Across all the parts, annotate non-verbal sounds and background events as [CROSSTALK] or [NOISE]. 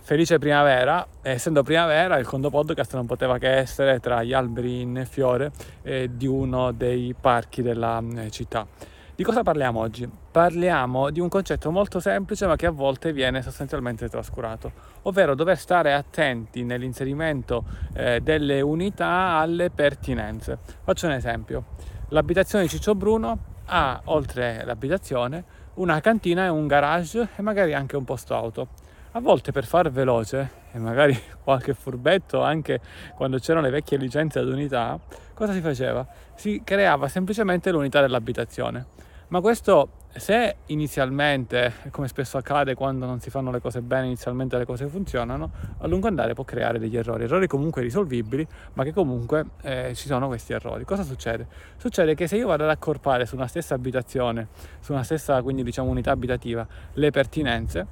Felice primavera, essendo primavera il Condo Podcast non poteva che essere tra gli alberi in fiore eh, di uno dei parchi della eh, città. Di cosa parliamo oggi? Parliamo di un concetto molto semplice ma che a volte viene sostanzialmente trascurato, ovvero dover stare attenti nell'inserimento eh, delle unità alle pertinenze. Faccio un esempio. L'abitazione di Ciccio Bruno ha, oltre l'abitazione, una cantina e un garage e magari anche un posto auto a volte per far veloce e magari [LAUGHS] qualche furbetto anche quando c'erano le vecchie licenze ad unità, cosa si faceva? Si creava semplicemente l'unità dell'abitazione. Ma questo se inizialmente, come spesso accade quando non si fanno le cose bene, inizialmente le cose funzionano, a lungo andare può creare degli errori, errori comunque risolvibili, ma che comunque eh, ci sono questi errori. Cosa succede? Succede che se io vado ad accorpare su una stessa abitazione, su una stessa quindi diciamo unità abitativa, le pertinenze,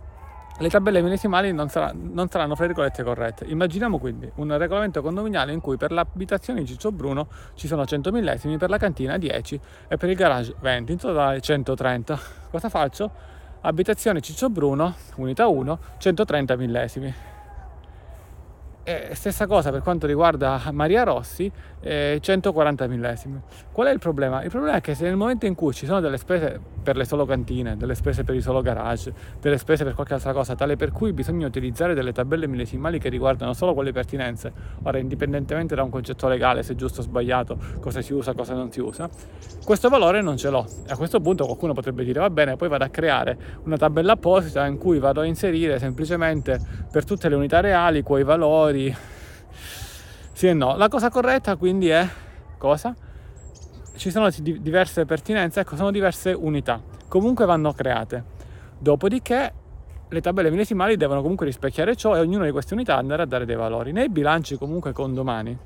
le tabelle millesimali non, sarà, non, saranno fra virgolette corrette. Immaginiamo quindi un regolamento condominiale in cui per l'abitazione di Ciccio Bruno ci sono 100 millesimi, per la cantina 10 e per il garage 20, in totale 130. Cosa faccio? Abitazione Ciccio Bruno, unità 1, 130 millesimi. E stessa cosa per quanto riguarda Maria Rossi, eh, 140 millesimi. Qual è il problema? Il problema è che se nel momento in cui ci sono delle spese per le solo cantine, delle spese per il solo garage, delle spese per qualche altra cosa, tale per cui bisogna utilizzare delle tabelle millesimali che riguardano solo quelle pertinenze, ora indipendentemente da un concetto legale, se giusto o sbagliato, cosa si usa, cosa non si usa, questo valore non ce l'ho. E a questo punto qualcuno potrebbe dire va bene, poi vado a creare una tabella apposita in cui vado a inserire semplicemente per tutte le unità reali quei valori. Sì e no. La cosa corretta quindi è cosa? Ci sono diverse pertinenze, ecco, sono diverse unità. Comunque vanno create. Dopodiché le tabelle millesimali devono comunque rispecchiare ciò e ognuna di queste unità andare a dare dei valori. Nei bilanci comunque condomani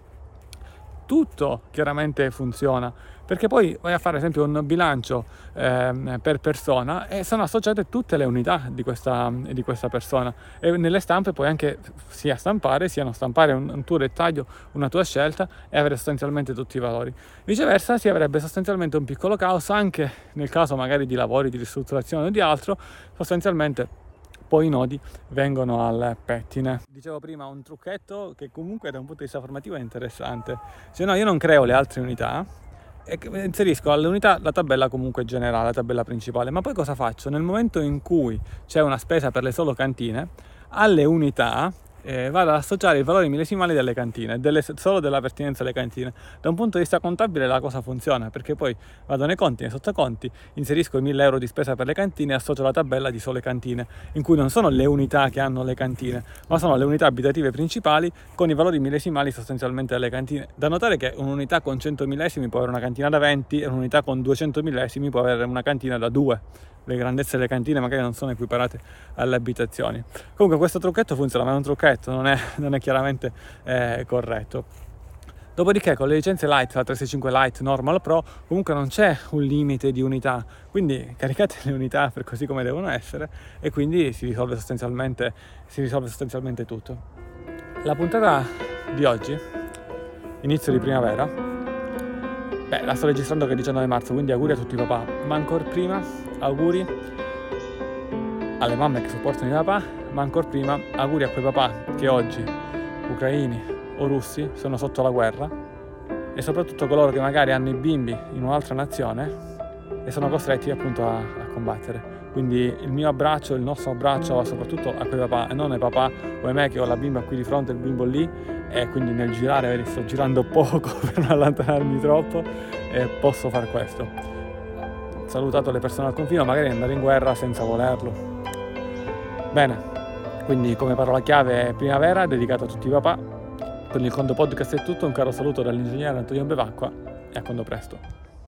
tutto chiaramente funziona perché poi vai a fare ad esempio un bilancio eh, per persona e sono associate tutte le unità di questa, di questa, persona e nelle stampe puoi anche sia stampare sia non stampare un, un, tuo dettaglio, una tua scelta e avere sostanzialmente tutti i valori. Viceversa si avrebbe sostanzialmente un piccolo caos anche nel caso magari di lavori, di ristrutturazione o di altro, sostanzialmente poi i nodi vengono al pettine. Dicevo prima un trucchetto che comunque da un punto di vista formativo è interessante. Se no io non creo le altre unità e inserisco all'unità la tabella comunque generale, la tabella principale, ma poi cosa faccio? Nel momento in cui c'è una spesa per le solo cantine, alle unità eh, vado ad associare i valori millesimali delle cantine, delle, solo della pertinenza alle cantine. Da un punto di vista contabile la cosa funziona perché poi vado nei conti, nei sottoconti, inserisco i 1000 euro di spesa per le cantine e associo la tabella di sole cantine, in cui non sono le unità che hanno le cantine, ma sono le unità abitative principali con i valori millesimali sostanzialmente delle cantine. Da notare che un'unità con 100 millesimi può avere una cantina da 20 e un'unità con 200 millesimi può avere una cantina da 2 le grandezze delle cantine magari non sono equiparate alle abitazioni. Comunque questo trucchetto funziona, ma è un trucchetto, non è, [LAUGHS] non è chiaramente eh, corretto. Dopodiché con le licenze Lite, la 365 Lite Normal Pro, comunque non c'è un limite di unità, quindi caricate le unità per così come devono essere e quindi si risolve sostanzialmente, si risolve sostanzialmente tutto. La puntata di oggi, inizio di primavera, beh la sto registrando che è 19 marzo, quindi auguri a tutti i papà, ma ancora prima auguri alle mamme che supportano i papà, ma ancora prima auguri a quei papà che oggi, ucraini o russi, sono sotto la guerra e soprattutto coloro che magari hanno i bimbi in un'altra nazione e sono costretti appunto a, a combattere. Quindi il mio abbraccio, il nostro abbraccio va soprattutto a quei papà e non ai papà come me che ho la bimba qui di fronte, il bimbo lì e quindi nel girare, sto girando poco [LAUGHS] per non allontanarmi troppo e posso fare questo salutato le persone al confino, magari andare in guerra senza volerlo. Bene, quindi come parola chiave primavera dedicata a tutti i papà. Con il Condo Podcast è tutto, un caro saluto dall'ingegnere Antonio Bevacqua e a quando presto.